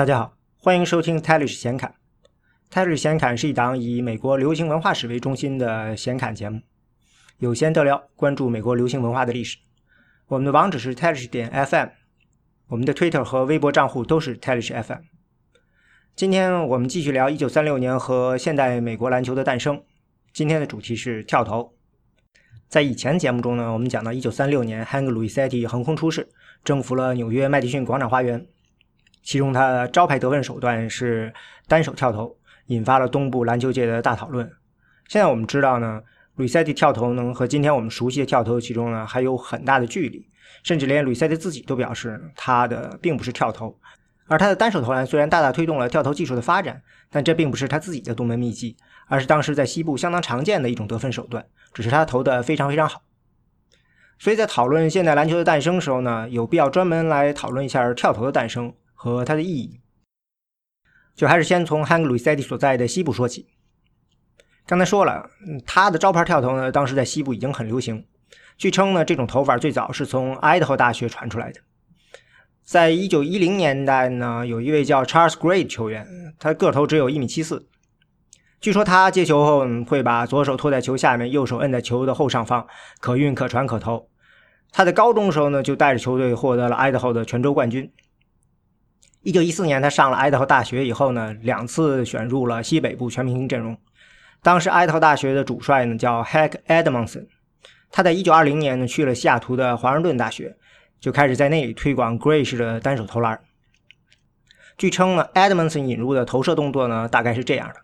大家好，欢迎收听《泰律师闲侃》。《泰律师闲侃》是一档以美国流行文化史为中心的闲侃节目，有闲得聊，关注美国流行文化的历史。我们的网址是泰律师点 FM，我们的 Twitter 和微博账户都是泰律师 FM。今天我们继续聊1936年和现代美国篮球的诞生。今天的主题是跳投。在以前节目中呢，我们讲到1936年，Hank Luisetti 横空出世，征服了纽约麦迪逊广场花园。其中，他的招牌得分手段是单手跳投，引发了东部篮球界的大讨论。现在我们知道呢，吕塞蒂跳投呢和今天我们熟悉的跳投其中呢还有很大的距离，甚至连吕塞蒂自己都表示，他的并不是跳投，而他的单手投篮虽然大大推动了跳投技术的发展，但这并不是他自己的独门秘籍，而是当时在西部相当常见的一种得分手段，只是他投的非常非常好。所以在讨论现代篮球的诞生时候呢，有必要专门来讨论一下跳投的诞生。和它的意义，就还是先从 Hank Luisetti 所在的西部说起。刚才说了，他的招牌跳投呢，当时在西部已经很流行。据称呢，这种投法最早是从爱达荷大学传出来的。在一九一零年代呢，有一位叫 Charles Gray 球员，他个头只有一米七四。据说他接球后会把左手托在球下面，右手摁在球的后上方，可运可传可投。他在高中时候呢，就带着球队获得了爱达荷的全州冠军。一九一四年，他上了爱德华大学以后呢，两次选入了西北部全明星阵容。当时爱德华大学的主帅呢叫 Hank Edmondson，他在一九二零年呢去了西雅图的华盛顿大学，就开始在那里推广 Gray 式的单手投篮。据称呢，Edmondson 引入的投射动作呢大概是这样的：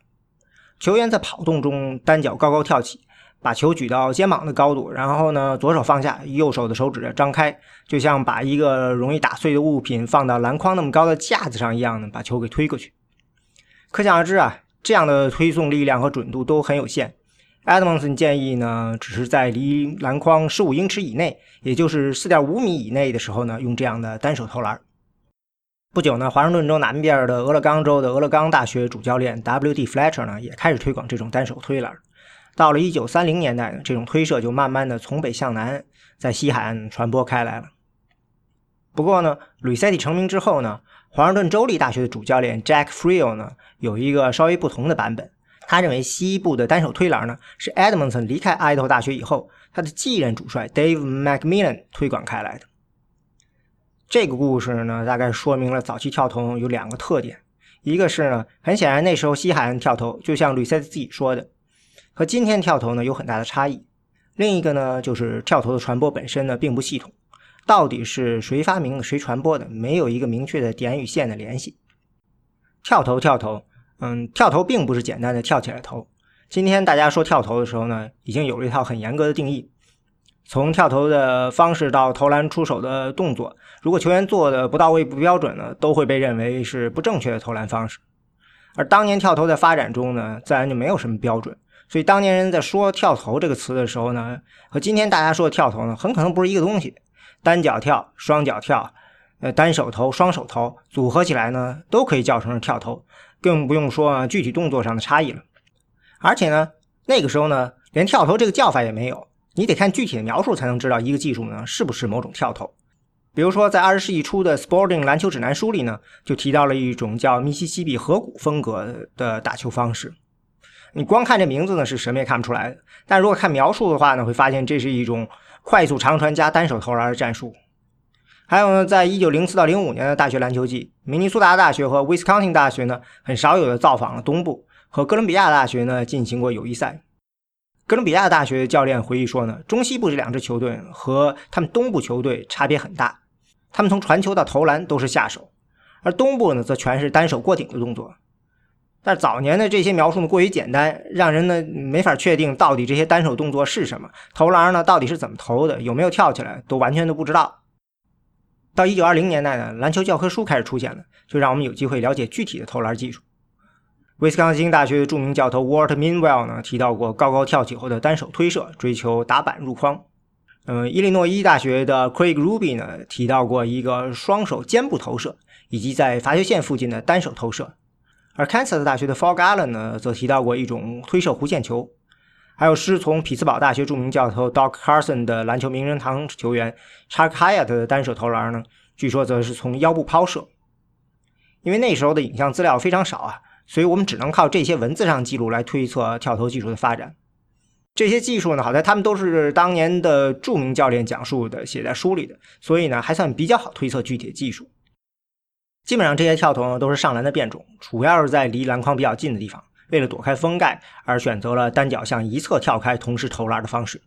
球员在跑动中单脚高高跳起。把球举到肩膀的高度，然后呢，左手放下，右手的手指张开，就像把一个容易打碎的物品放到篮筐那么高的架子上一样呢，把球给推过去。可想而知啊，这样的推送力量和准度都很有限。Edmondson 建议呢，只是在离篮筐十五英尺以内，也就是四点五米以内的时候呢，用这样的单手投篮。不久呢，华盛顿州南边的俄勒冈州的俄勒冈大学主教练 W.D. Fletcher 呢，也开始推广这种单手推篮。到了一九三零年代呢，这种推射就慢慢的从北向南，在西海岸传播开来了。不过呢，吕塞蒂成名之后呢，华盛顿州立大学的主教练 Jack Friel 呢，有一个稍微不同的版本。他认为西部的单手推篮呢，是 Edmondson 离开爱达荷大学以后，他的继任主帅 Dave McMillan 推广开来的。这个故事呢，大概说明了早期跳投有两个特点，一个是呢，很显然那时候西海岸跳投，就像吕塞蒂自己说的。和今天跳投呢有很大的差异。另一个呢，就是跳投的传播本身呢并不系统，到底是谁发明的、谁传播的，没有一个明确的点与线的联系。跳投，跳投，嗯，跳投并不是简单的跳起来投。今天大家说跳投的时候呢，已经有了一套很严格的定义，从跳投的方式到投篮出手的动作，如果球员做的不到位、不标准呢，都会被认为是不正确的投篮方式。而当年跳投在发展中呢，自然就没有什么标准。所以当年人在说“跳投”这个词的时候呢，和今天大家说的“跳投”呢，很可能不是一个东西。单脚跳、双脚跳、呃单手投、双手投组合起来呢，都可以叫成是跳投，更不用说具体动作上的差异了。而且呢，那个时候呢，连跳投这个叫法也没有，你得看具体的描述才能知道一个技术呢是不是某种跳投。比如说，在二十世纪初的《Sporting 篮球指南书》里呢，就提到了一种叫密西西比河谷风格的打球方式。你光看这名字呢，是什么也看不出来的。但如果看描述的话呢，会发现这是一种快速长传加单手投篮的战术。还有呢，在一九零四到零五年的大学篮球季，明尼苏达大学和威斯康星大学呢，很少有的造访了东部，和哥伦比亚大学呢进行过友谊赛。哥伦比亚大学教练回忆说呢，中西部这两支球队和他们东部球队差别很大，他们从传球到投篮都是下手，而东部呢则全是单手过顶的动作。但早年的这些描述呢过于简单，让人呢没法确定到底这些单手动作是什么，投篮呢到底是怎么投的，有没有跳起来，都完全都不知道。到一九二零年代呢，篮球教科书开始出现了，就让我们有机会了解具体的投篮技术。威斯康星大学的著名教头 Walt Minwell 呢提到过高高跳起后的单手推射，追求打板入框。嗯，伊利诺伊大学的 Craig Ruby 呢提到过一个双手肩部投射，以及在罚球线附近的单手投射。而 Kansas 大学的 Fog Allen 呢，则提到过一种推射弧线球，还有师从匹兹堡大学著名教头 Doc Carson 的篮球名人堂球员 Chuck Hyatt 的单手投篮呢，据说则是从腰部抛射。因为那时候的影像资料非常少啊，所以我们只能靠这些文字上记录来推测跳投技术的发展。这些技术呢，好在他们都是当年的著名教练讲述的，写在书里的，所以呢还算比较好推测具体的技术。基本上这些跳投呢都是上篮的变种，主要是在离篮筐比较近的地方，为了躲开封盖而选择了单脚向一侧跳开，同时投篮的方式。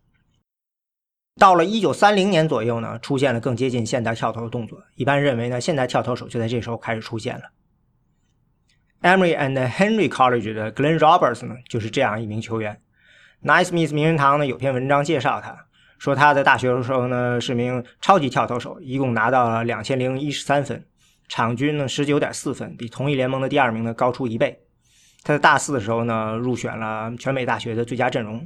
到了一九三零年左右呢，出现了更接近现代跳投的动作，一般认为呢，现代跳投手就在这时候开始出现了。Emory and Henry College 的 Glenn Roberts 呢，就是这样一名球员。Naismith 名人堂呢有篇文章介绍他，说他在大学的时候呢是名超级跳投手，一共拿到了两千零一十三分，场均呢十九点四分，比同一联盟的第二名呢高出一倍。他在大四的时候呢入选了全美大学的最佳阵容。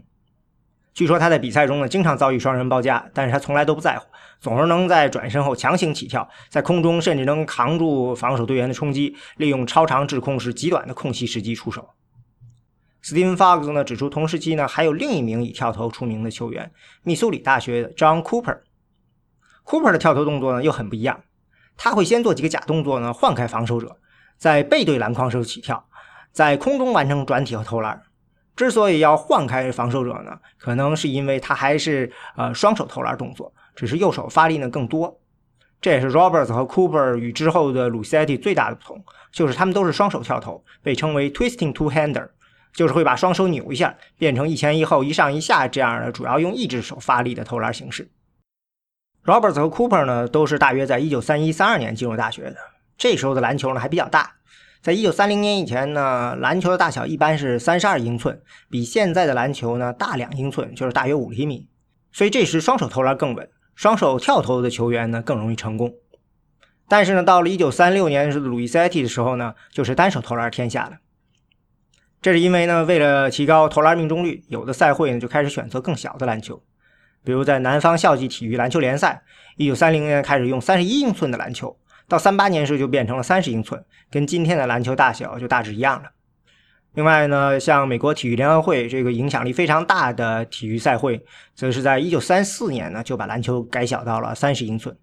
据说他在比赛中呢经常遭遇双人包夹，但是他从来都不在乎，总是能在转身后强行起跳，在空中甚至能扛住防守队员的冲击，利用超长滞空时极短的空隙时机出手。Steven Fox 呢指出，同时期呢还有另一名以跳投出名的球员，密苏里大学的 John Cooper。Cooper 的跳投动作呢又很不一样，他会先做几个假动作呢，晃开防守者，在背对篮筐时候起跳，在空中完成转体和投篮。之所以要晃开防守者呢，可能是因为他还是呃双手投篮动作，只是右手发力呢更多。这也是 Roberts 和 Cooper 与之后的 Lucetti 最大的不同，就是他们都是双手跳投，被称为 Twisting Two-hander。就是会把双手扭一下，变成一前一后、一上一下这样的，主要用一只手发力的投篮形式。Roberts 和 Cooper 呢，都是大约在1931、32年进入大学的。这时候的篮球呢还比较大，在一九三零年以前呢，篮球的大小一般是三十二英寸，比现在的篮球呢大两英寸，就是大约五厘米。所以这时双手投篮更稳，双手跳投的球员呢更容易成功。但是呢，到了一九三六年是路易斯埃蒂的时候呢，就是单手投篮天下了。这是因为呢，为了提高投篮命中率，有的赛会呢就开始选择更小的篮球，比如在南方校际体育篮球联赛，一九三零年开始用三十一英寸的篮球，到三八年时就变成了三十英寸，跟今天的篮球大小就大致一样了。另外呢，像美国体育联合会这个影响力非常大的体育赛会，则是在一九三四年呢就把篮球改小到了三十英寸。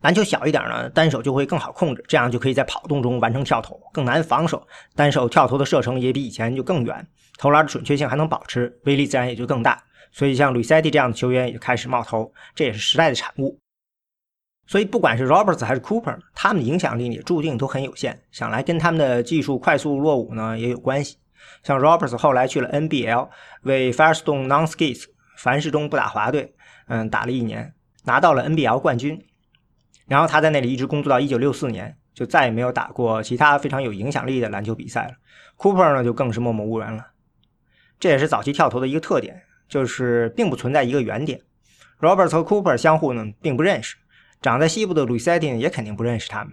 篮球小一点呢，单手就会更好控制，这样就可以在跑动中完成跳投，更难防守。单手跳投的射程也比以前就更远，投篮的准确性还能保持，威力自然也就更大。所以像 Lucetti 这样的球员也开始冒头，这也是时代的产物。所以不管是 Roberts 还是 Cooper，他们的影响力也注定都很有限。想来跟他们的技术快速落伍呢也有关系。像 Roberts 后来去了 NBL，为 Firestone Non-Skids 凡士中不打滑队，嗯，打了一年，拿到了 NBL 冠军。然后他在那里一直工作到一九六四年，就再也没有打过其他非常有影响力的篮球比赛了。Cooper 呢就更是默默无闻了。这也是早期跳投的一个特点，就是并不存在一个原点。Roberts 和 Cooper 相互呢并不认识，长在西部的 Lucetti 也肯定不认识他们。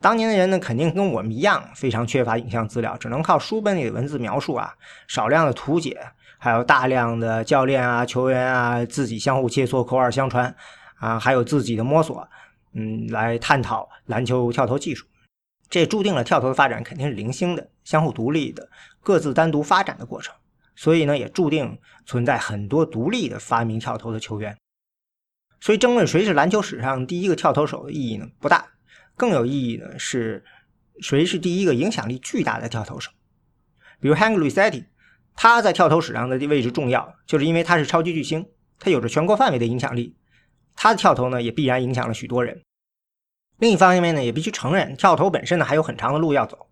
当年的人呢肯定跟我们一样，非常缺乏影像资料，只能靠书本里的文字描述啊，少量的图解，还有大量的教练啊、球员啊自己相互切磋、口耳相传啊，还有自己的摸索。嗯，来探讨篮球跳投技术，这注定了跳投的发展肯定是零星的、相互独立的、各自单独发展的过程。所以呢，也注定存在很多独立的发明跳投的球员。所以，争论谁是篮球史上第一个跳投手的意义呢不大，更有意义的是谁是第一个影响力巨大的跳投手。比如 Hank Lucetti，他在跳投史上的位置重要，就是因为他是超级巨星，他有着全国范围的影响力。他的跳投呢，也必然影响了许多人。另一方面呢，也必须承认，跳投本身呢还有很长的路要走。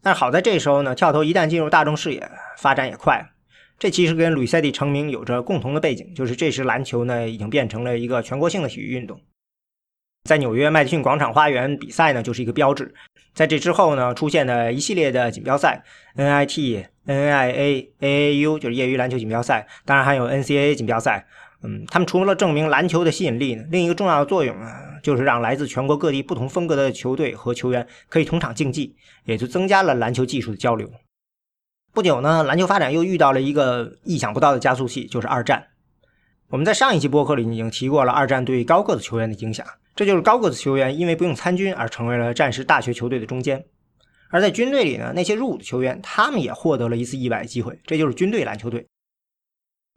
但好在这时候呢，跳投一旦进入大众视野，发展也快。这其实跟吕塞蒂成名有着共同的背景，就是这时篮球呢已经变成了一个全国性的体育运动。在纽约麦迪逊广场花园比赛呢，就是一个标志。在这之后呢，出现的一系列的锦标赛，NIT、NIA、AAU 就是业余篮球锦标赛，当然还有 NCAA 锦标赛。嗯，他们除了证明篮球的吸引力呢，另一个重要的作用啊，就是让来自全国各地不同风格的球队和球员可以同场竞技，也就增加了篮球技术的交流。不久呢，篮球发展又遇到了一个意想不到的加速器，就是二战。我们在上一期播客里已经提过了二战对高个子球员的影响，这就是高个子球员因为不用参军而成为了战时大学球队的中坚。而在军队里呢，那些入伍的球员，他们也获得了一次意外的机会，这就是军队篮球队。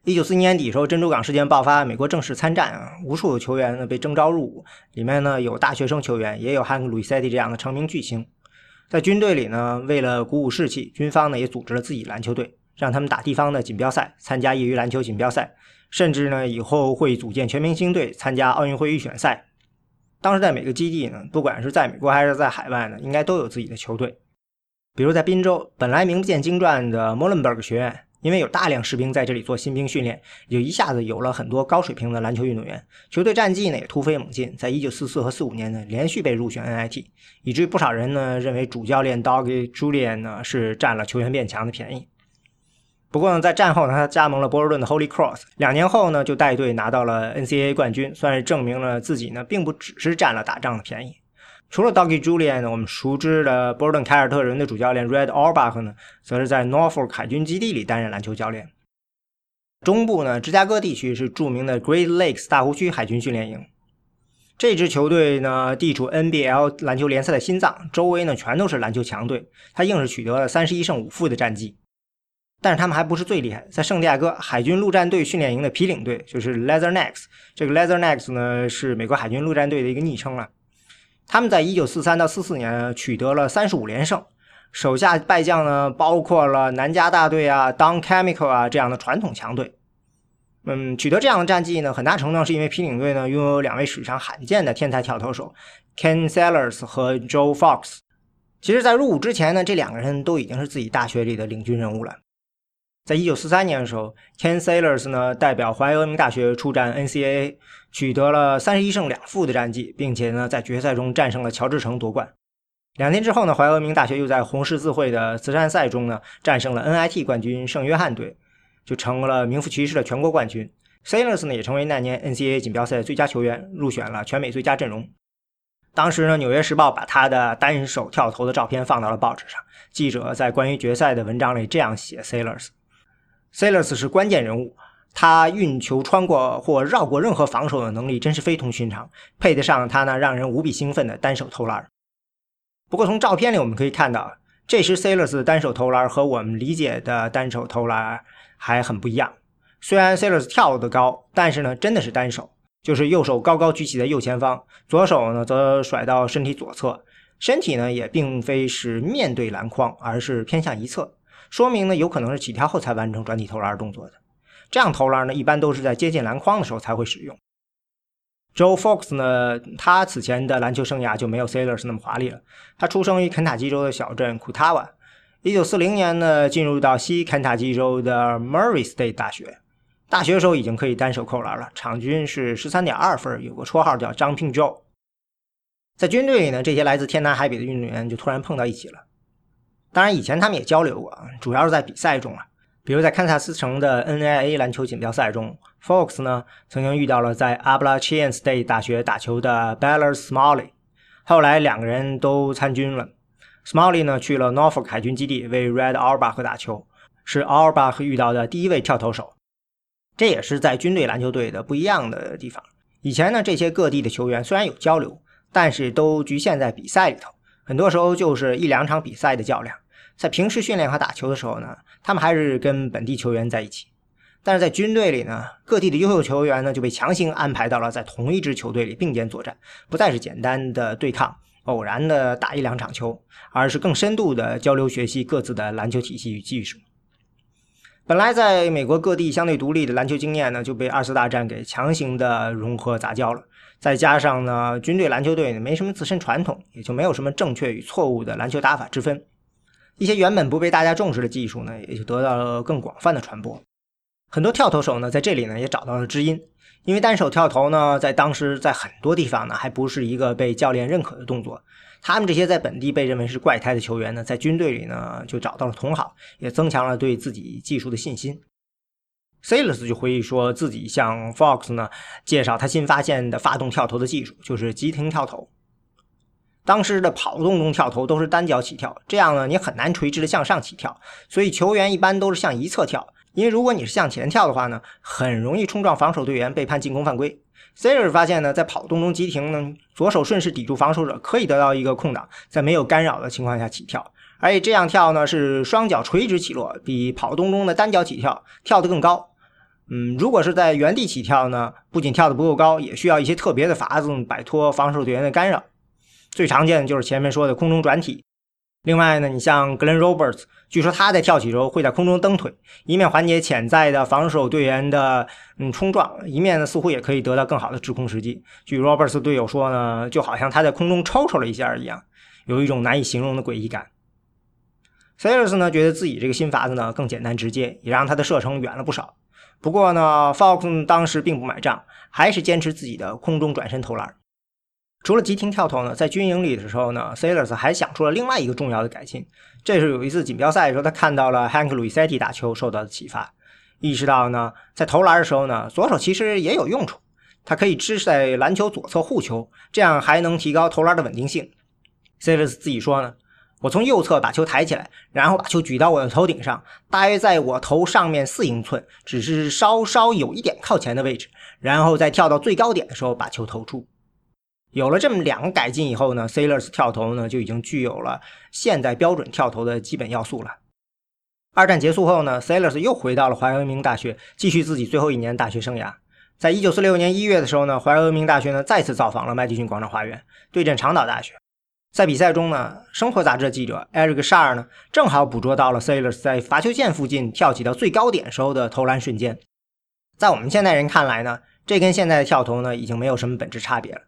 一九四一年底时候，珍珠港事件爆发，美国正式参战啊，无数的球员呢被征召入伍，里面呢有大学生球员，也有汉克·鲁伊塞蒂这样的成名巨星。在军队里呢，为了鼓舞士气，军方呢也组织了自己篮球队，让他们打地方的锦标赛，参加业余篮球锦标赛，甚至呢以后会组建全明星队参加奥运会预选赛。当时在每个基地呢，不管是在美国还是在海外呢，应该都有自己的球队。比如在滨州，本来名不见经传的 Molenberg 学院。因为有大量士兵在这里做新兵训练，也就一下子有了很多高水平的篮球运动员。球队战绩呢也突飞猛进，在一九四四和四五年呢连续被入选 NIT，以至于不少人呢认为主教练 Doggy Julian 呢是占了球员变强的便宜。不过呢，在战后呢，他加盟了波士顿的 Holy Cross，两年后呢就带队拿到了 NCAA 冠军，算是证明了自己呢并不只是占了打仗的便宜。除了 Doggy Julian，我们熟知的波士顿凯尔特人的主教练 Red a r b a c h 呢，则是在 Norfolk 海军基地里担任篮球教练。中部呢，芝加哥地区是著名的 Great Lakes 大湖区海军训练营。这支球队呢，地处 NBL 篮球联赛的心脏，周围呢全都是篮球强队，他硬是取得了三十一胜五负的战绩。但是他们还不是最厉害，在圣地亚哥海军陆战队训练营的皮领队就是 Leathernecks，这个 Leathernecks 呢是美国海军陆战队的一个昵称了。他们在一九四三到四四年取得了三十五连胜，手下败将呢包括了南加大队啊、Don Chemical 啊这样的传统强队。嗯，取得这样的战绩呢，很大程度上是因为皮领队呢拥有两位史上罕见的天才跳投手 Ken Sellers 和 Joe Fox。其实，在入伍之前呢，这两个人都已经是自己大学里的领军人物了。在一九四三年的时候，Ken Sellers 呢代表怀俄明大学出战 NCAA，取得了三十一胜两负的战绩，并且呢在决赛中战胜了乔治城夺冠。两天之后呢，怀俄明大学又在红十字会的慈善赛中呢战胜了 NIT 冠军圣约翰队，就成了名副其实的全国冠军。Sellers 呢也成为那年 NCAA 锦标赛最佳球员，入选了全美最佳阵容。当时呢，《纽约时报》把他的单手跳投的照片放到了报纸上。记者在关于决赛的文章里这样写：Sellers。Sellers 是关键人物，他运球穿过或绕过任何防守的能力真是非同寻常，配得上他那让人无比兴奋的单手投篮。不过从照片里我们可以看到，这时 Sellers 的单手投篮和我们理解的单手投篮还很不一样。虽然 Sellers 跳得高，但是呢，真的是单手，就是右手高高举起在右前方，左手呢则甩到身体左侧，身体呢也并非是面对篮筐，而是偏向一侧。说明呢，有可能是起跳后才完成转体投篮动作的。这样投篮呢，一般都是在接近篮筐的时候才会使用。Joe Fox 呢，他此前的篮球生涯就没有 Sailors 那么华丽了。他出生于肯塔基州的小镇库塔瓦，一九四零年呢，进入到西肯塔基州的 Murray State 大学。大学时候已经可以单手扣篮了，场均是十三点二分，有个绰号叫 Jumping Joe。在军队里呢，这些来自天南海北的运动员就突然碰到一起了。当然，以前他们也交流过，主要是在比赛中啊，比如在堪萨斯城的 NIA 篮球锦标赛中，Fox 呢曾经遇到了在 Appalachian State 大学打球的 Baylor Smalley，后来两个人都参军了。Smalley 呢去了 Norfolk 海军基地为 Red Auerbach 打球，是 Auerbach 遇到的第一位跳投手。这也是在军队篮球队的不一样的地方。以前呢，这些各地的球员虽然有交流，但是都局限在比赛里头。很多时候就是一两场比赛的较量，在平时训练和打球的时候呢，他们还是跟本地球员在一起。但是在军队里呢，各地的优秀球员呢就被强行安排到了在同一支球队里并肩作战，不再是简单的对抗、偶然的打一两场球，而是更深度的交流学习各自的篮球体系与技术。本来在美国各地相对独立的篮球经验呢，就被二次大战给强行的融合杂交了。再加上呢，军队篮球队呢没什么自身传统，也就没有什么正确与错误的篮球打法之分。一些原本不被大家重视的技术呢，也就得到了更广泛的传播。很多跳投手呢，在这里呢也找到了知音，因为单手跳投呢，在当时在很多地方呢，还不是一个被教练认可的动作。他们这些在本地被认为是怪胎的球员呢，在军队里呢就找到了同好，也增强了对自己技术的信心。Sellers 就回忆说自己向 Fox 呢介绍他新发现的发动跳投的技术，就是急停跳投。当时的跑动中跳投都是单脚起跳，这样呢你很难垂直的向上起跳，所以球员一般都是向一侧跳。因为如果你是向前跳的话呢，很容易冲撞防守队员，被判进攻犯规。Sellers 发现呢，在跑动中急停呢，左手顺势抵住防守者，可以得到一个空档，在没有干扰的情况下起跳，而且这样跳呢是双脚垂直起落，比跑动中的单脚起跳跳得更高。嗯，如果是在原地起跳呢，不仅跳得不够高，也需要一些特别的法子摆脱防守队员的干扰。最常见的就是前面说的空中转体。另外呢，你像 Glen Roberts，据说他在跳起时候会在空中蹬腿，一面缓解潜在的防守队员的嗯冲撞，一面呢似乎也可以得到更好的制空时机。据 Roberts 队友说呢，就好像他在空中抽抽了一下一样，有一种难以形容的诡异感。Sayers 呢觉得自己这个新法子呢更简单直接，也让他的射程远了不少。不过呢，Fox 当时并不买账，还是坚持自己的空中转身投篮。除了急停跳投呢，在军营里的时候呢，Sailors 还想出了另外一个重要的改进。这是有一次锦标赛的时候，他看到了 Hank Luisetti 打球受到的启发，意识到呢，在投篮的时候呢，左手其实也有用处。他可以支持在篮球左侧护球，这样还能提高投篮的稳定性。Sailors 自己说呢，我从右侧把球抬起来，然后把球举到我的头顶上，大约在我头上面四英寸，只是稍稍有一点靠前的位置，然后再跳到最高点的时候把球投出。有了这么两个改进以后呢，Sailors 跳投呢就已经具有了现代标准跳投的基本要素了。二战结束后呢，Sailors 又回到了怀俄明大学，继续自己最后一年大学生涯。在一九四六年一月的时候呢，怀俄明大学呢再次造访了麦迪逊广场花园，对阵长岛大学。在比赛中呢，生活杂志的记者 Eric Shar 呢正好捕捉到了 Sailors 在罚球线附近跳起到最高点时候的投篮瞬间。在我们现代人看来呢，这跟现在的跳投呢已经没有什么本质差别了。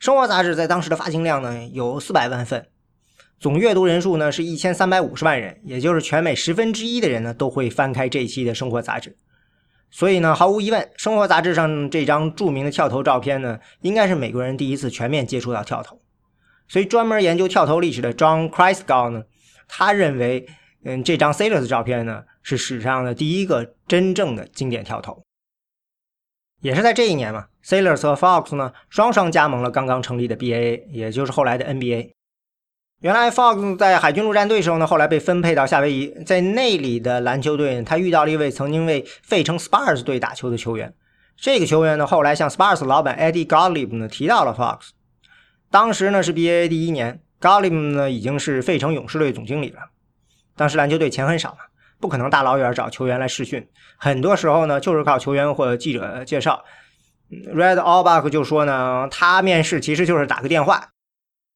生活杂志在当时的发行量呢有四百万份，总阅读人数呢是一千三百五十万人，也就是全美十分之一的人呢都会翻开这一期的生活杂志。所以呢，毫无疑问，生活杂志上这张著名的跳投照片呢，应该是美国人第一次全面接触到跳投。所以，专门研究跳投历史的 John Kreisgau 呢，他认为，嗯，这张 Sailors 的照片呢是史上的第一个真正的经典跳投。也是在这一年嘛，Sailors 和 Fox 呢双双加盟了刚刚成立的 BAA，也就是后来的 NBA。原来 Fox 在海军陆战队时候呢，后来被分配到夏威夷，在那里的篮球队，他遇到了一位曾经为费城 Spurs 队打球的球员。这个球员呢，后来向 Spurs 老板 Eddie Gottlieb 呢提到了 Fox。当时呢是 BAA 第一年，Gottlieb 呢已经是费城勇士队总经理了。当时篮球队钱很少嘛。不可能大老远找球员来试训，很多时候呢就是靠球员或者记者介绍。Red Auerbach 就说呢，他面试其实就是打个电话。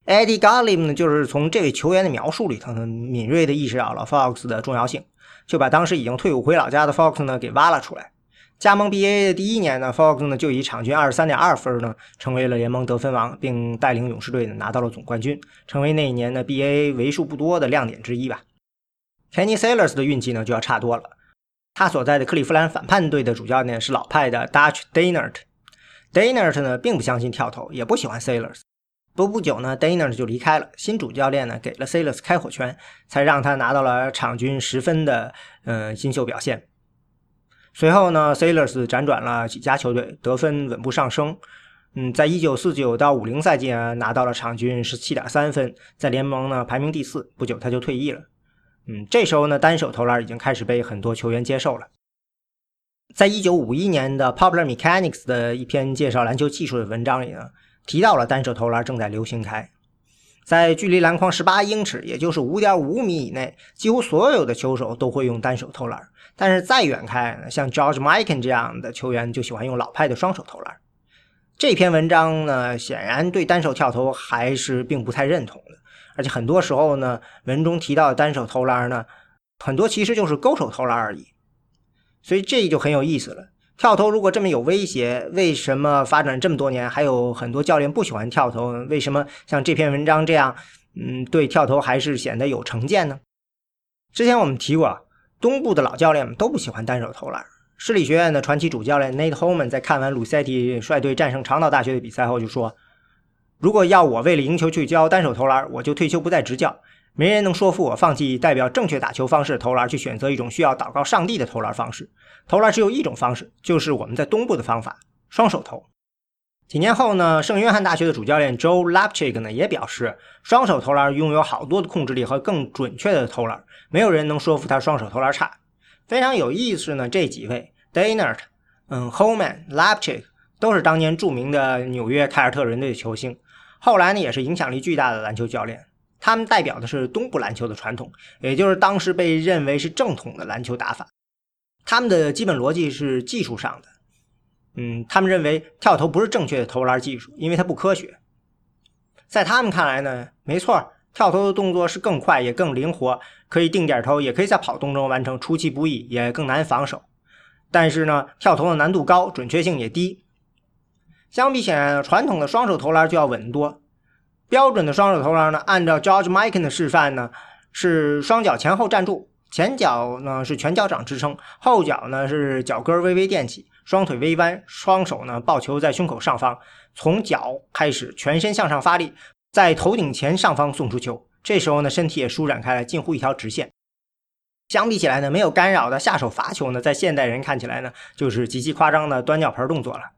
Eddie Gottlieb 呢，就是从这位球员的描述里头呢，敏锐地意识到了 Fox 的重要性，就把当时已经退伍回老家的 Fox 呢给挖了出来。加盟 BA 的第一年呢，Fox 呢就以场均二十三点二分呢，成为了联盟得分王，并带领勇士队呢拿到了总冠军，成为那一年的 BA 为数不多的亮点之一吧。Kenny Sailors 的运气呢就要差多了。他所在的克利夫兰反叛队的主教练是老派的 Dutch Daynert。Daynert 呢并不相信跳投，也不喜欢 Sailors。不不久呢，Daynert 就离开了。新主教练呢给了 Sailors 开火权，才让他拿到了场均十分的嗯新秀表现。随后呢，Sailors 辗转了几家球队，得分稳步上升。嗯，在一九四九到五零赛季啊，拿到了场均十七点三分，在联盟呢排名第四。不久他就退役了。嗯，这时候呢，单手投篮已经开始被很多球员接受了。在一九五一年的《Popular Mechanics》的一篇介绍篮球技术的文章里呢，提到了单手投篮正在流行开。在距离篮筐十八英尺，也就是五点五米以内，几乎所有的球手都会用单手投篮。但是再远开，像 George Mikan 这样的球员就喜欢用老派的双手投篮。这篇文章呢，显然对单手跳投还是并不太认同的。而且很多时候呢，文中提到的单手投篮呢，很多其实就是勾手投篮而已。所以这就很有意思了。跳投如果这么有威胁，为什么发展这么多年还有很多教练不喜欢跳投？为什么像这篇文章这样，嗯，对跳投还是显得有成见呢？之前我们提过啊，东部的老教练们都不喜欢单手投篮。市立学院的传奇主教练 Nate Holman 在看完鲁塞蒂率队战胜长岛大学的比赛后就说。如果要我为了赢球去教单手投篮，我就退休不再执教。没人能说服我放弃代表正确打球方式投篮，去选择一种需要祷告上帝的投篮方式。投篮只有一种方式，就是我们在东部的方法——双手投。几年后呢，圣约翰大学的主教练 Joe Lapchick 呢也表示，双手投篮拥有好多的控制力和更准确的投篮，没有人能说服他双手投篮差。非常有意思呢，这几位 Daynert、嗯 Holman、Lapchick 都是当年著名的纽约凯尔特人队的球星。后来呢，也是影响力巨大的篮球教练。他们代表的是东部篮球的传统，也就是当时被认为是正统的篮球打法。他们的基本逻辑是技术上的。嗯，他们认为跳投不是正确的投篮技术，因为它不科学。在他们看来呢，没错，跳投的动作是更快也更灵活，可以定点投，也可以在跑动中完成，出其不意，也更难防守。但是呢，跳投的难度高，准确性也低。相比起来，传统的双手投篮就要稳多。标准的双手投篮呢，按照 George m i k e n 的示范呢，是双脚前后站住，前脚呢是全脚掌支撑，后脚呢是脚跟微微垫起，双腿微弯，双手呢抱球在胸口上方，从脚开始全身向上发力。在头顶前上方送出球，这时候呢，身体也舒展开来，近乎一条直线。相比起来呢，没有干扰的下手罚球呢，在现代人看起来呢，就是极其夸张的端尿盆动作了。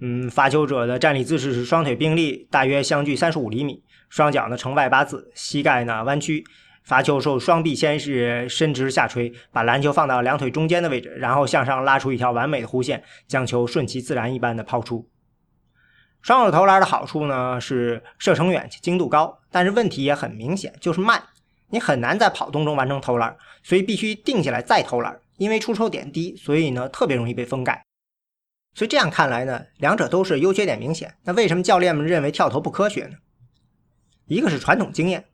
嗯，罚球者的站立姿势是双腿并立，大约相距三十五厘米，双脚呢呈外八字，膝盖呢弯曲。罚球时候，双臂先是伸直下垂，把篮球放到两腿中间的位置，然后向上拉出一条完美的弧线，将球顺其自然一般的抛出。双手投篮的好处呢是射程远、精度高，但是问题也很明显，就是慢。你很难在跑动中完成投篮，所以必须定下来再投篮。因为出手点低，所以呢特别容易被封盖。所以这样看来呢，两者都是优缺点明显。那为什么教练们认为跳投不科学呢？一个是传统经验，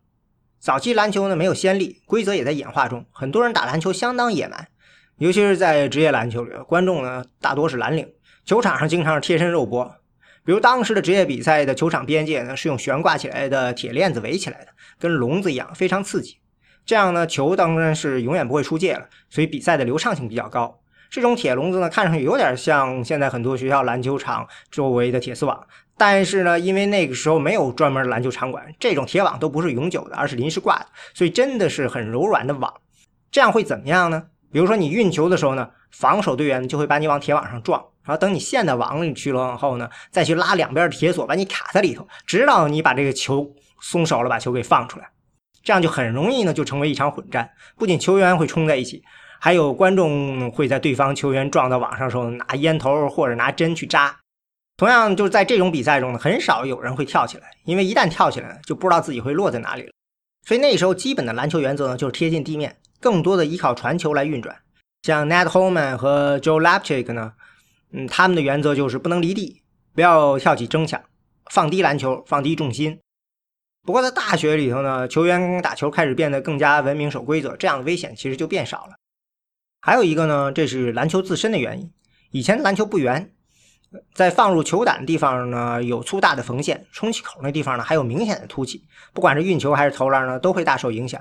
早期篮球呢没有先例，规则也在演化中，很多人打篮球相当野蛮，尤其是在职业篮球里，观众呢大多是蓝领，球场上经常是贴身肉搏。比如当时的职业比赛的球场边界呢，是用悬挂起来的铁链子围起来的，跟笼子一样，非常刺激。这样呢，球当然是永远不会出界了，所以比赛的流畅性比较高。这种铁笼子呢，看上去有点像现在很多学校篮球场周围的铁丝网，但是呢，因为那个时候没有专门篮球场馆，这种铁网都不是永久的，而是临时挂的，所以真的是很柔软的网。这样会怎么样呢？比如说你运球的时候呢，防守队员就会把你往铁网上撞。然后等你陷在网里去了后呢，再去拉两边的铁锁，把你卡在里头，直到你把这个球松手了，把球给放出来，这样就很容易呢，就成为一场混战。不仅球员会冲在一起，还有观众会在对方球员撞到网上的时候拿烟头或者拿针去扎。同样，就是在这种比赛中呢，很少有人会跳起来，因为一旦跳起来，就不知道自己会落在哪里了。所以那时候基本的篮球原则呢，就是贴近地面，更多的依靠传球来运转。像 Ned Holman 和 Joe Lapchick 呢。嗯，他们的原则就是不能离地，不要跳起争抢，放低篮球，放低重心。不过在大学里头呢，球员打球开始变得更加文明、守规则，这样的危险其实就变少了。还有一个呢，这是篮球自身的原因。以前篮球不圆，在放入球胆的地方呢有粗大的缝线，充气口那地方呢还有明显的凸起，不管是运球还是投篮呢，都会大受影响。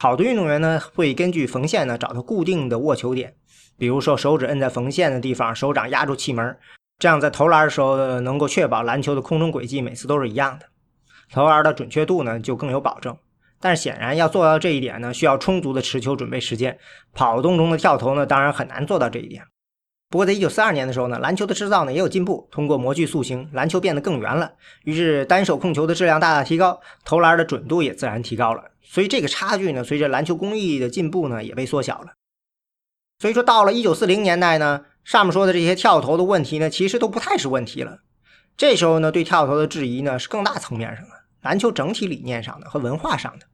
好的运动员呢会根据缝线呢找到固定的握球点。比如说，手指摁在缝线的地方，手掌压住气门，这样在投篮的时候能够确保篮球的空中轨迹每次都是一样的，投篮的准确度呢就更有保证。但是显然要做到这一点呢，需要充足的持球准备时间。跑动中的跳投呢，当然很难做到这一点。不过在1942年的时候呢，篮球的制造呢也有进步，通过模具塑形，篮球变得更圆了，于是单手控球的质量大大提高，投篮的准度也自然提高了。所以这个差距呢，随着篮球工艺的进步呢，也被缩小了。所以说，到了一九四零年代呢，上面说的这些跳投的问题呢，其实都不太是问题了。这时候呢，对跳投的质疑呢，是更大层面上的，篮球整体理念上的和文化上的。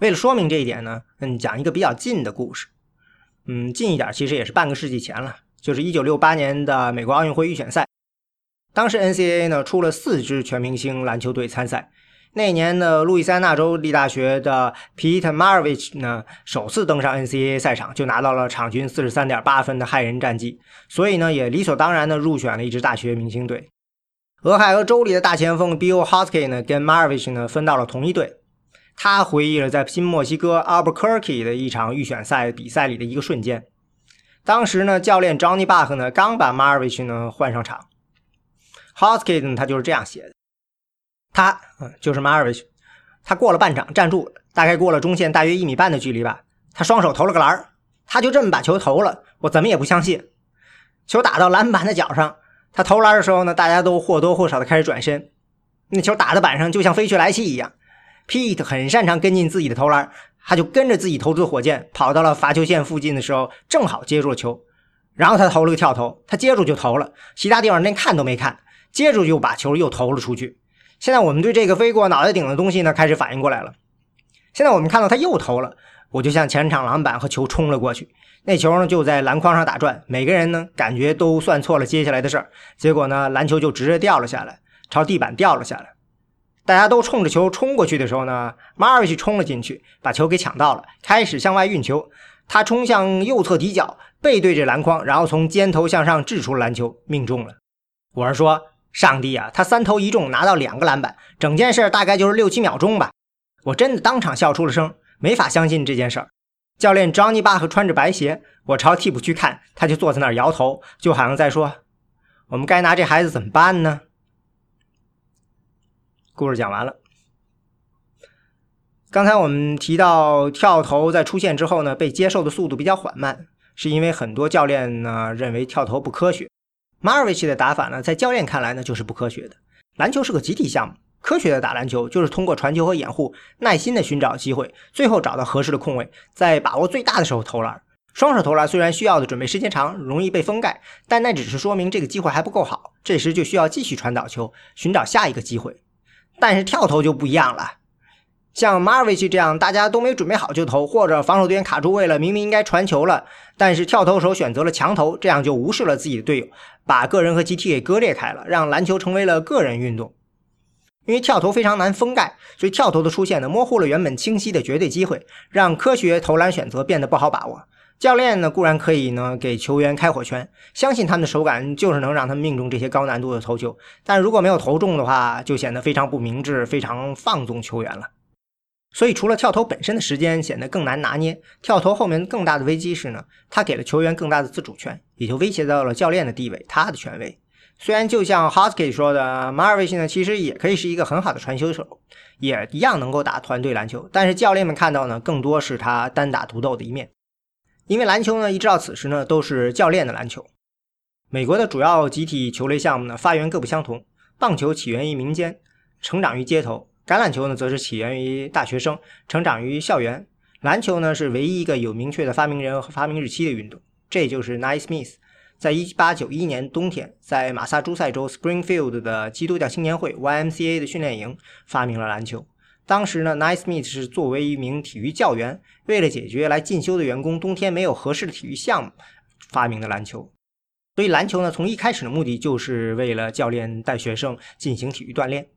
为了说明这一点呢，嗯，讲一个比较近的故事。嗯，近一点其实也是半个世纪前了，就是一九六八年的美国奥运会预选赛，当时 NCAA 呢出了四支全明星篮球队参赛。那年的路易斯安那州立大学的 Pete Maravich 呢，首次登上 NCAA 赛场就拿到了场均四十三点八分的骇人战绩，所以呢，也理所当然的入选了一支大学明星队。俄亥俄州里的大前锋 Bill Hosky 呢，跟 Maravich 呢分到了同一队。他回忆了在新墨西哥 Albuquerque 的一场预选赛比赛里的一个瞬间。当时呢，教练 Johnny Buck 呢刚把 Marvich 呢换上场，Hosky 呢他就是这样写的。他嗯，就是马尔维奇，他过了半场站住，大概过了中线大约一米半的距离吧。他双手投了个篮他就这么把球投了。我怎么也不相信，球打到篮板的脚上，他投篮的时候呢，大家都或多或少的开始转身。那球打在板上就像飞去来气一样。Pete 很擅长跟进自己的投篮，他就跟着自己投出火箭跑到了罚球线附近的时候，正好接住了球，然后他投了个跳投，他接住就投了，其他地方连看都没看，接住就把球又投了出去。现在我们对这个飞过脑袋顶的东西呢开始反应过来了。现在我们看到他又投了，我就向前场篮板和球冲了过去。那球呢就在篮筐上打转，每个人呢感觉都算错了接下来的事儿，结果呢篮球就直接掉了下来，朝地板掉了下来。大家都冲着球冲过去的时候呢，马尔维奇冲了进去，把球给抢到了，开始向外运球。他冲向右侧底角，背对着篮筐，然后从肩头向上掷出篮球，命中了。我是说，上帝啊，他三投一中，拿到两个篮板，整件事大概就是六七秒钟吧。我真的当场笑出了声，没法相信这件事儿。教练 Johnny 巴赫穿着白鞋，我朝替补区看，他就坐在那儿摇头，就好像在说：“我们该拿这孩子怎么办呢？”故事讲完了。刚才我们提到跳投在出现之后呢，被接受的速度比较缓慢，是因为很多教练呢认为跳投不科学。马尔维奇的打法呢，在教练看来呢就是不科学的。篮球是个集体项目。科学的打篮球就是通过传球和掩护，耐心的寻找机会，最后找到合适的空位，在把握最大的时候投篮。双手投篮虽然需要的准备时间长，容易被封盖，但那只是说明这个机会还不够好。这时就需要继续传导球，寻找下一个机会。但是跳投就不一样了，像马尔维奇这样，大家都没准备好就投，或者防守队员卡住位了，明明应该传球了，但是跳投手选择了强投，这样就无视了自己的队友，把个人和集体给割裂开了，让篮球成为了个人运动。因为跳投非常难封盖，所以跳投的出现呢，模糊了原本清晰的绝对机会，让科学投篮选择变得不好把握。教练呢固然可以呢给球员开火权，相信他们的手感就是能让他们命中这些高难度的投球，但如果没有投中的话，就显得非常不明智，非常放纵球员了。所以除了跳投本身的时间显得更难拿捏，跳投后面更大的危机是呢，他给了球员更大的自主权，也就威胁到了教练的地位，他的权威。虽然就像 Hosky 说的，马尔维奇呢其实也可以是一个很好的传球手，也一样能够打团队篮球。但是教练们看到呢，更多是他单打独斗的一面。因为篮球呢，一直到此时呢，都是教练的篮球。美国的主要集体球类项目呢，发源各不相同。棒球起源于民间，成长于街头；橄榄球呢，则是起源于大学生，成长于校园。篮球呢，是唯一一个有明确的发明人和发明日期的运动。这就是 Naismith。在一八九一年冬天，在马萨诸塞州 Springfield 的基督教青年会 YMCA 的训练营发明了篮球。当时呢，Naismith 是作为一名体育教员，为了解决来进修的员工冬天没有合适的体育项目，发明的篮球。所以篮球呢，从一开始的目的就是为了教练带学生进行体育锻炼。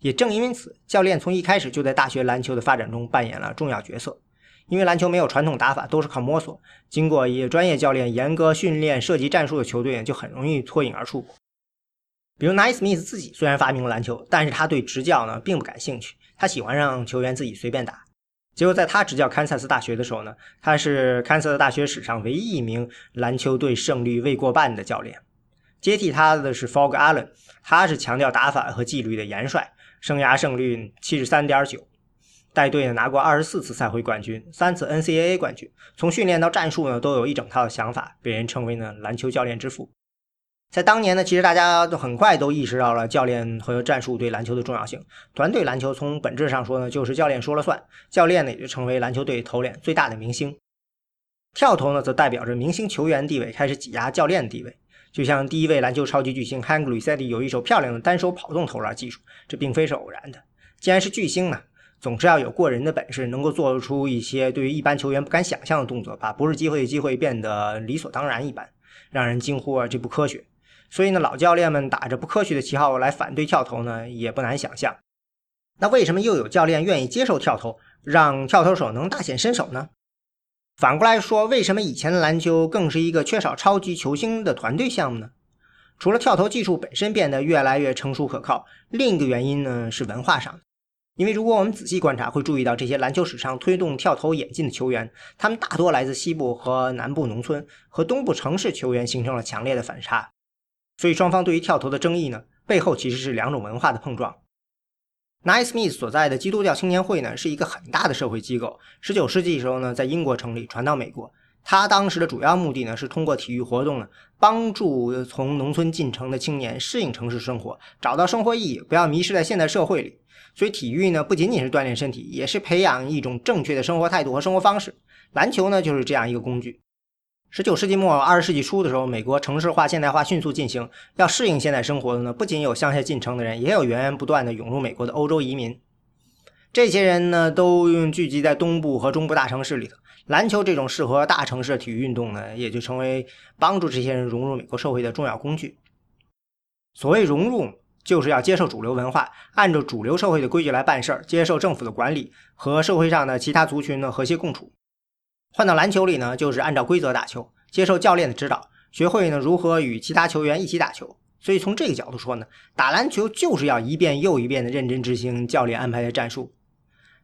也正因为此，教练从一开始就在大学篮球的发展中扮演了重要角色。因为篮球没有传统打法，都是靠摸索。经过以专业教练严格训练、设计战术的球队，就很容易脱颖而出。比如 Naismith 自己虽然发明了篮球，但是他对执教呢并不感兴趣，他喜欢让球员自己随便打。结果在他执教堪萨斯大学的时候呢，他是堪萨斯大学史上唯一一名篮球队胜率未过半的教练。接替他的是 Fog Allen，他是强调打法和纪律的严帅，生涯胜率七十三点九。带队呢拿过二十四次赛会冠军，三次 NCAA 冠军。从训练到战术呢，都有一整套的想法，被人称为呢篮球教练之父。在当年呢，其实大家都很快都意识到了教练和战术对篮球的重要性。团队篮球从本质上说呢，就是教练说了算，教练呢也就成为篮球队头脸最大的明星。跳投呢，则代表着明星球员地位开始挤压教练地位。就像第一位篮球超级巨星 Hank Lucetti 有一手漂亮的单手跑动投篮技术，这并非是偶然的。既然是巨星呢？总是要有过人的本事，能够做出一些对于一般球员不敢想象的动作，把不是机会的机会变得理所当然一般，让人惊呼啊，这不科学。所以呢，老教练们打着不科学的旗号来反对跳投呢，也不难想象。那为什么又有教练愿意接受跳投，让跳投手能大显身手呢？反过来说，为什么以前的篮球更是一个缺少超级球星的团队项目呢？除了跳投技术本身变得越来越成熟可靠，另一个原因呢是文化上。因为如果我们仔细观察，会注意到这些篮球史上推动跳投演进的球员，他们大多来自西部和南部农村，和东部城市球员形成了强烈的反差。所以双方对于跳投的争议呢，背后其实是两种文化的碰撞。Naismith 所在的基督教青年会呢，是一个很大的社会机构。十九世纪时候呢，在英国成立，传到美国。他当时的主要目的呢，是通过体育活动呢，帮助从农村进城的青年适应城市生活，找到生活意义，不要迷失在现代社会里。所以体育呢，不仅仅是锻炼身体，也是培养一种正确的生活态度和生活方式。篮球呢，就是这样一个工具。十九世纪末二十世纪初的时候，美国城市化、现代化迅速进行，要适应现代生活的呢，不仅有乡下进城的人，也有源源不断的涌入美国的欧洲移民。这些人呢，都用聚集在东部和中部大城市里头。篮球这种适合大城市的体育运动呢，也就成为帮助这些人融入美国社会的重要工具。所谓融入。就是要接受主流文化，按照主流社会的规矩来办事儿，接受政府的管理，和社会上的其他族群呢和谐共处。换到篮球里呢，就是按照规则打球，接受教练的指导，学会呢如何与其他球员一起打球。所以从这个角度说呢，打篮球就是要一遍又一遍的认真执行教练安排的战术。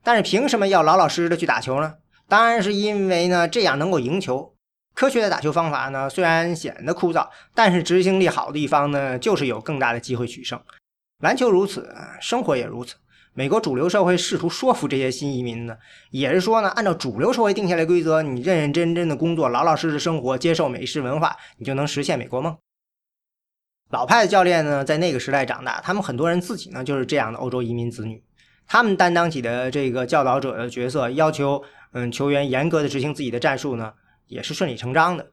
但是凭什么要老老实实的去打球呢？当然是因为呢这样能够赢球。科学的打球方法呢，虽然显得枯燥，但是执行力好的一方呢，就是有更大的机会取胜。篮球如此，生活也如此。美国主流社会试图说服这些新移民呢，也是说呢，按照主流社会定下来规则，你认认真真的工作，老老实实生活，接受美式文化，你就能实现美国梦。老派的教练呢，在那个时代长大，他们很多人自己呢就是这样的欧洲移民子女，他们担当起的这个教导者的角色，要求嗯球员严格的执行自己的战术呢。也是顺理成章的，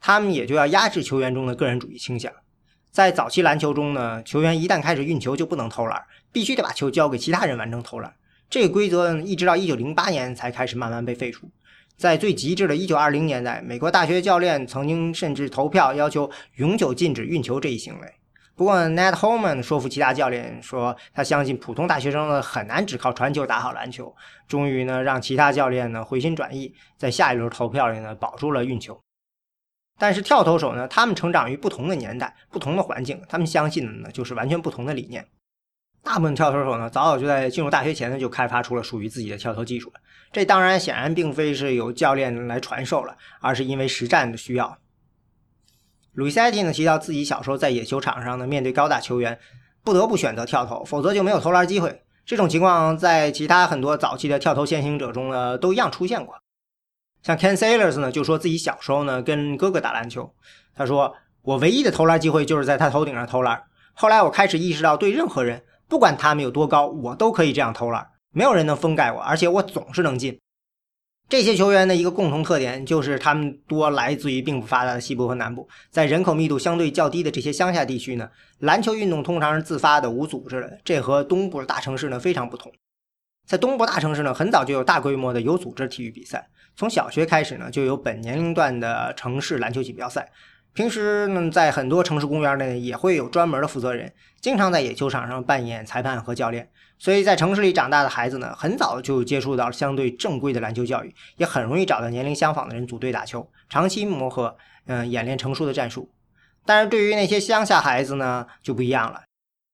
他们也就要压制球员中的个人主义倾向。在早期篮球中呢，球员一旦开始运球就不能投篮，必须得把球交给其他人完成投篮。这个规则一直到1908年才开始慢慢被废除。在最极致的1920年代，美国大学教练曾经甚至投票要求永久禁止运球这一行为。不过，Ned Holman 说服其他教练说，他相信普通大学生呢很难只靠传球打好篮球。终于呢，让其他教练呢回心转意，在下一轮投票里呢保住了运球。但是跳投手呢，他们成长于不同的年代、不同的环境，他们相信的呢就是完全不同的理念。大部分跳投手呢，早早就在进入大学前呢就开发出了属于自己的跳投技术了。这当然显然并非是由教练来传授了，而是因为实战的需要。鲁伊塞蒂呢提到自己小时候在野球场上呢，面对高大球员，不得不选择跳投，否则就没有投篮机会。这种情况在其他很多早期的跳投先行者中呢，都一样出现过。像 Ken Sailors 呢，就说自己小时候呢跟哥哥打篮球，他说我唯一的投篮机会就是在他头顶上投篮。后来我开始意识到，对任何人，不管他们有多高，我都可以这样投篮，没有人能封盖我，而且我总是能进。这些球员的一个共同特点就是，他们多来自于并不发达的西部和南部。在人口密度相对较低的这些乡下地区呢，篮球运动通常是自发的、无组织的。这和东部的大城市呢非常不同。在东部大城市呢，很早就有大规模的有组织体育比赛，从小学开始呢，就有本年龄段的城市篮球锦标赛。平时呢，在很多城市公园内也会有专门的负责人，经常在野球场上扮演裁判和教练。所以在城市里长大的孩子呢，很早就接触到相对正规的篮球教育，也很容易找到年龄相仿的人组队打球，长期磨合，嗯，演练成熟的战术。但是对于那些乡下孩子呢，就不一样了。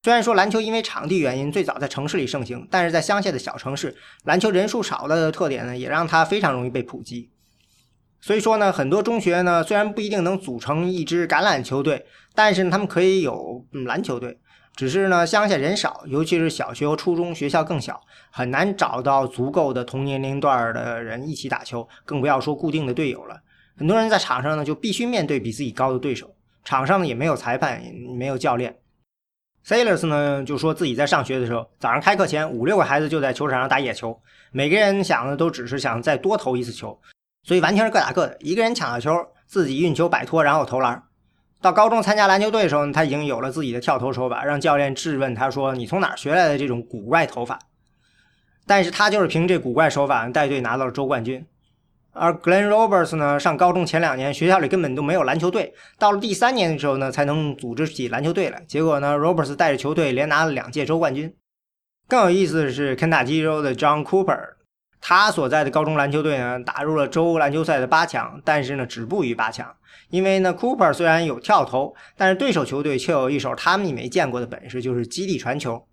虽然说篮球因为场地原因最早在城市里盛行，但是在乡下的小城市，篮球人数少的特点呢，也让它非常容易被普及。所以说呢，很多中学呢，虽然不一定能组成一支橄榄球队，但是他们可以有篮球队。只是呢，乡下人少，尤其是小学和初中学校更小，很难找到足够的同年龄段的人一起打球，更不要说固定的队友了。很多人在场上呢，就必须面对比自己高的对手，场上呢也没有裁判，也没有教练。Sailors 呢就说自己在上学的时候，早上开课前五六个孩子就在球场上打野球，每个人想的都只是想再多投一次球，所以完全是各打各的，一个人抢到球，自己运球摆脱，然后投篮。到高中参加篮球队的时候，他已经有了自己的跳投手法，让教练质问他说：“你从哪儿学来的这种古怪投法？”但是他就是凭这古怪手法带队拿到了州冠军。而 Glenn Roberts 呢，上高中前两年学校里根本都没有篮球队，到了第三年的时候呢，才能组织起篮球队来。结果呢，Roberts 带着球队连拿了两届州冠军。更有意思的是，肯塔基州的 John Cooper。他所在的高中篮球队呢，打入了州篮球赛的八强，但是呢，止步于八强。因为呢，Cooper 虽然有跳投，但是对手球队却有一手他们没见过的本事，就是基地传球。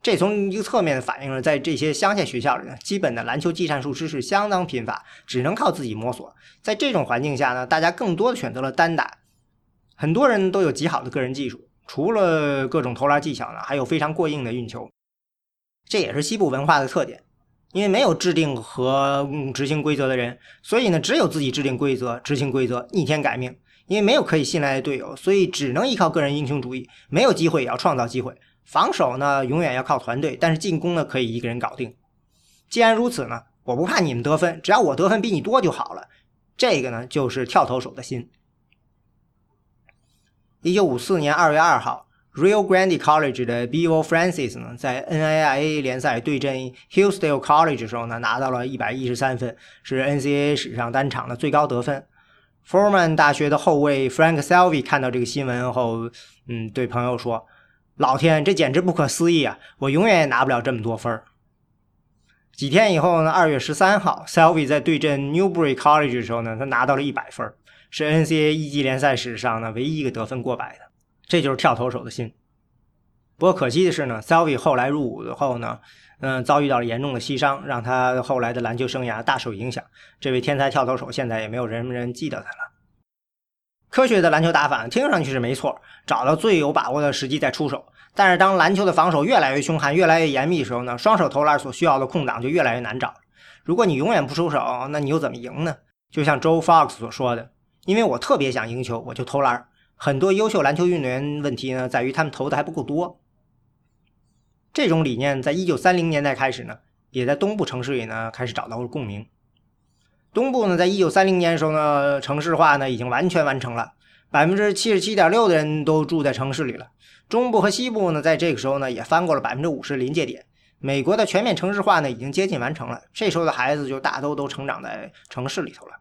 这从一个侧面反映了，在这些乡下学校里呢，基本的篮球技战术知识相当贫乏，只能靠自己摸索。在这种环境下呢，大家更多的选择了单打。很多人都有极好的个人技术，除了各种投篮技巧呢，还有非常过硬的运球。这也是西部文化的特点。因为没有制定和执行规则的人，所以呢，只有自己制定规则、执行规则、逆天改命。因为没有可以信赖的队友，所以只能依靠个人英雄主义。没有机会也要创造机会。防守呢，永远要靠团队，但是进攻呢，可以一个人搞定。既然如此呢，我不怕你们得分，只要我得分比你多就好了。这个呢，就是跳投手的心。一九五四年二月二号。Rio Grande College 的 Bevo Francis 呢，在 NAIA 联赛对阵 Hillsdale College 的时候呢，拿到了一百一十三分，是 NCAA 史上单场的最高得分。Foreman 大学的后卫 Frank Selvi 看到这个新闻后，嗯，对朋友说：“老天，这简直不可思议啊！我永远也拿不了这么多分儿。几天以后呢？二月十三号，Selby 在对阵 Newbury College 的时候呢，他拿到了一百分，是 NCAA 一级联赛史上呢唯一一个得分过百的。这就是跳投手的心。不过可惜的是呢，Selby 后来入伍的后呢，嗯，遭遇到了严重的膝伤，让他后来的篮球生涯大受影响。这位天才跳投手现在也没有人人记得他了。科学的篮球打法听上去是没错，找到最有把握的时机再出手。但是当篮球的防守越来越凶悍、越来越严密的时候呢，双手投篮所需要的空档就越来越难找。如果你永远不出手，那你又怎么赢呢？就像 Joe Fox 所说的：“因为我特别想赢球，我就投篮。”很多优秀篮球运动员问题呢，在于他们投的还不够多。这种理念在一九三零年代开始呢，也在东部城市里呢开始找到了共鸣。东部呢，在一九三零年的时候呢，城市化呢已经完全完成了，百分之七十七点六的人都住在城市里了。中部和西部呢，在这个时候呢，也翻过了百分之五十临界点。美国的全面城市化呢，已经接近完成了。这时候的孩子就大都都成长在城市里头了。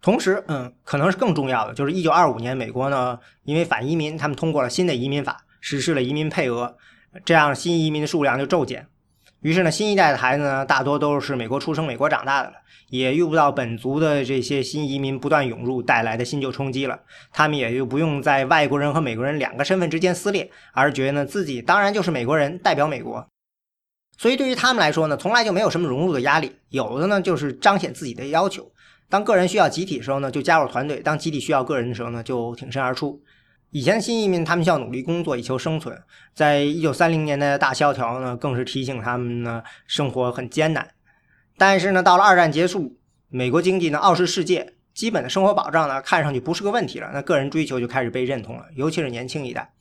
同时，嗯，可能是更重要的，就是一九二五年，美国呢，因为反移民，他们通过了新的移民法，实施了移民配额，这样新移民的数量就骤减。于是呢，新一代的孩子呢，大多都是美国出生、美国长大的了，也遇不到本族的这些新移民不断涌入带来的新旧冲击了。他们也就不用在外国人和美国人两个身份之间撕裂，而觉得呢自己当然就是美国人，代表美国。所以对于他们来说呢，从来就没有什么融入的压力，有的呢就是彰显自己的要求。当个人需要集体的时候呢，就加入团队；当集体需要个人的时候呢，就挺身而出。以前新移民他们需要努力工作以求生存，在一九三零年代的大萧条呢，更是提醒他们呢生活很艰难。但是呢，到了二战结束，美国经济呢傲视世界，基本的生活保障呢看上去不是个问题了，那个人追求就开始被认同了，尤其是年轻一代。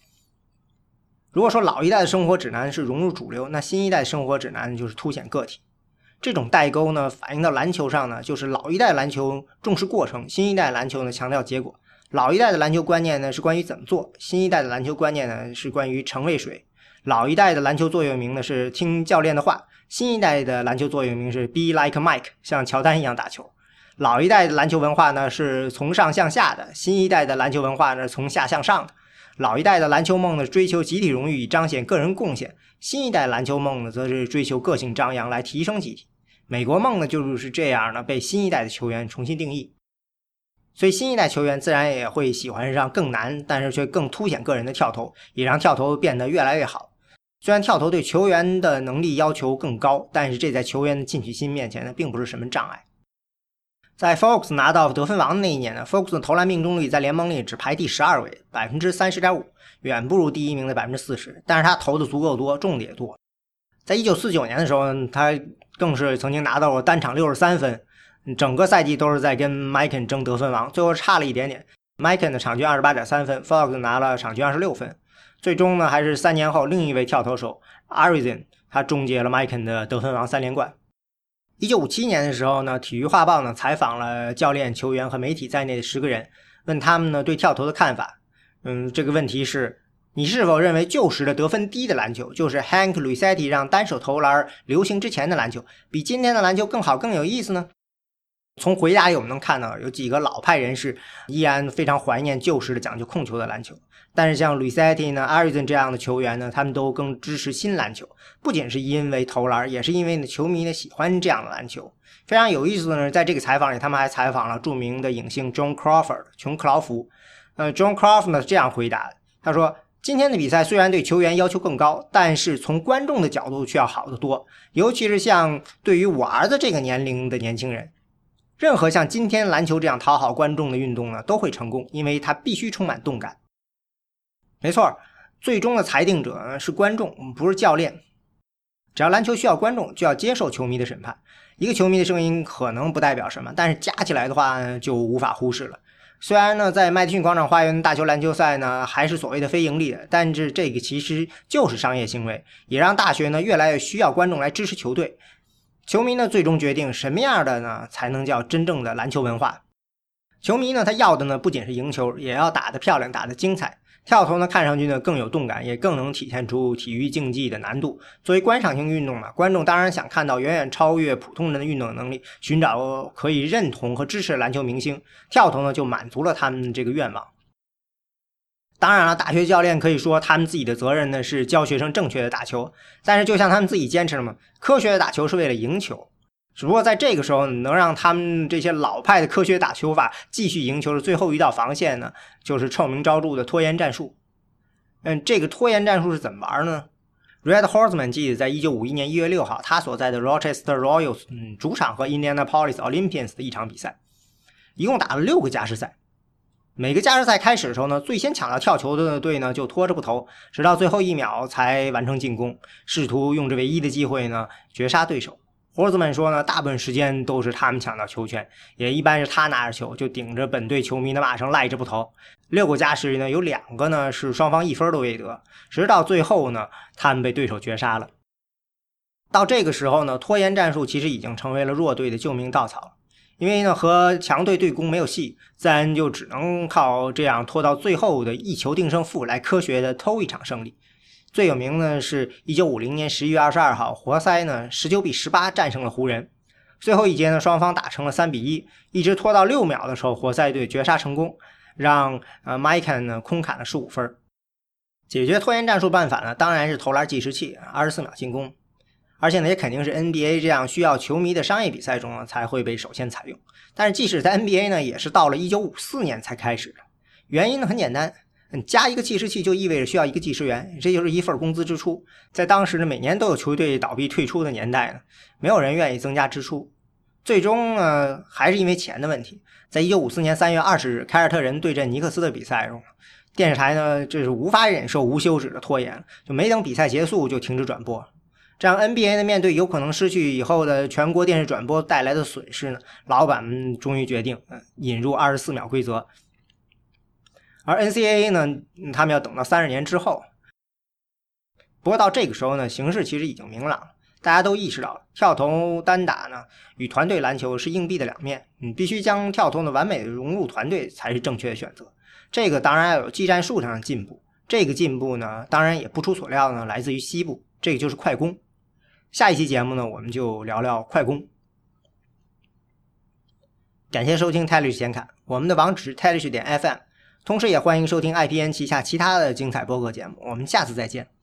如果说老一代的生活指南是融入主流，那新一代生活指南就是凸显个体。这种代沟呢，反映到篮球上呢，就是老一代篮球重视过程，新一代篮球呢强调结果。老一代的篮球观念呢是关于怎么做，新一代的篮球观念呢是关于成为谁。老一代的篮球座右铭呢是听教练的话，新一代的篮球座右铭是 Be like Mike，像乔丹一样打球。老一代的篮球文化呢是从上向下的，新一代的篮球文化呢从下向上的。老一代的篮球梦呢追求集体荣誉以彰显个人贡献，新一代篮球梦呢则是追求个性张扬来提升集体。美国梦呢就是这样呢被新一代的球员重新定义。所以新一代球员自然也会喜欢上更难，但是却更凸显个人的跳投，也让跳投变得越来越好。虽然跳投对球员的能力要求更高，但是这在球员的进取心面前呢，并不是什么障碍。在 Fox 拿到得分王的那一年呢，Fox 的投篮命中率在联盟里只排第十二位，百分之三十点五，远不如第一名的百分之四十。但是他投的足够多，中的也多。在一九四九年的时候，他更是曾经拿到过单场六十三分。整个赛季都是在跟 m i k e n 争得分王，最后差了一点点。m i k e n 的场均二十八点三分，Fox 拿了场均二十六分。最终呢，还是三年后另一位跳投手 Arizin 他终结了 m i k e n 的得分王三连冠。一九五七年的时候呢，体育画报呢采访了教练、球员和媒体在内的十个人，问他们呢对跳投的看法。嗯，这个问题是：你是否认为旧时的得分低的篮球，就是 Hank Luisetti 让单手投篮流行之前的篮球，比今天的篮球更好、更有意思呢？从回答里我们能看到，有几个老派人士依然非常怀念旧时的讲究控球的篮球。但是像 Luisetti 呢、Arizon 这样的球员呢，他们都更支持新篮球，不仅是因为投篮，也是因为呢球迷呢喜欢这样的篮球。非常有意思的呢，在这个采访里，他们还采访了著名的影星 John Crawford 琼克劳福。呃，John Crawford 呢这样回答的他说：“今天的比赛虽然对球员要求更高，但是从观众的角度却要好得多，尤其是像对于我儿子这个年龄的年轻人。”任何像今天篮球这样讨好观众的运动呢，都会成功，因为它必须充满动感。没错，最终的裁定者是观众，不是教练。只要篮球需要观众，就要接受球迷的审判。一个球迷的声音可能不代表什么，但是加起来的话就无法忽视了。虽然呢，在麦迪逊广场花园大球篮球赛呢还是所谓的非盈利的，但是这个其实就是商业行为，也让大学呢越来越需要观众来支持球队。球迷呢，最终决定什么样的呢才能叫真正的篮球文化？球迷呢，他要的呢不仅是赢球，也要打得漂亮，打得精彩。跳投呢，看上去呢更有动感，也更能体现出体育竞技的难度。作为观赏性运动嘛，观众当然想看到远远超越普通人的运动能力，寻找可以认同和支持的篮球明星。跳投呢，就满足了他们这个愿望。当然了，大学教练可以说他们自己的责任呢是教学生正确的打球，但是就像他们自己坚持了嘛，科学的打球是为了赢球。只不过在这个时候，能让他们这些老派的科学打球法继续赢球的最后一道防线呢，就是臭名昭著的拖延战术。嗯，这个拖延战术是怎么玩呢？Red Horseman 记得在一九五一年一月六号，他所在的 Rochester Royals 嗯主场和 Indianapolis Olympians 的一场比赛，一共打了六个加时赛。每个加时赛开始的时候呢，最先抢到跳球的队呢就拖着不投，直到最后一秒才完成进攻，试图用这唯一的机会呢绝杀对手。霍兹曼说呢，大部分时间都是他们抢到球权，也一般是他拿着球就顶着本队球迷的骂声赖着不投。六个加时呢，有两个呢是双方一分都未得，直到最后呢，他们被对手绝杀了。到这个时候呢，拖延战术其实已经成为了弱队的救命稻草，因为呢和强队对攻没有戏，自然就只能靠这样拖到最后的一球定胜负来科学的偷一场胜利。最有名的是1950年11月22号，活塞呢19比18战胜了湖人。最后一节呢，双方打成了3比1，一直拖到六秒的时候，活塞队绝杀成功，让呃 m i k e 呢空砍了15分。解决拖延战术办法呢，当然是投篮计时器，24秒进攻。而且呢，也肯定是 NBA 这样需要球迷的商业比赛中呢才会被首先采用。但是即使在 NBA 呢，也是到了1954年才开始的。原因呢很简单。加一个计时器就意味着需要一个计时员，这就是一份工资支出。在当时呢，每年都有球队倒闭退出的年代呢，没有人愿意增加支出。最终呢，还是因为钱的问题。在一九五四年三月二十日，凯尔特人对阵尼克斯的比赛中，电视台呢这是无法忍受无休止的拖延，就没等比赛结束就停止转播。这样 NBA 呢面对有可能失去以后的全国电视转播带来的损失呢，老板们终于决定，引入二十四秒规则。而 NCAA 呢，他们要等到三十年之后。不过到这个时候呢，形势其实已经明朗，大家都意识到了，跳投单打呢与团队篮球是硬币的两面，你必须将跳投呢完美的融入团队才是正确的选择。这个当然要有技战术上的进步，这个进步呢，当然也不出所料呢，来自于西部，这个就是快攻。下一期节目呢，我们就聊聊快攻。感谢收听泰律显卡，我们的网址泰律点 FM。同时，也欢迎收听 IPN 旗下其他的精彩播客节目。我们下次再见。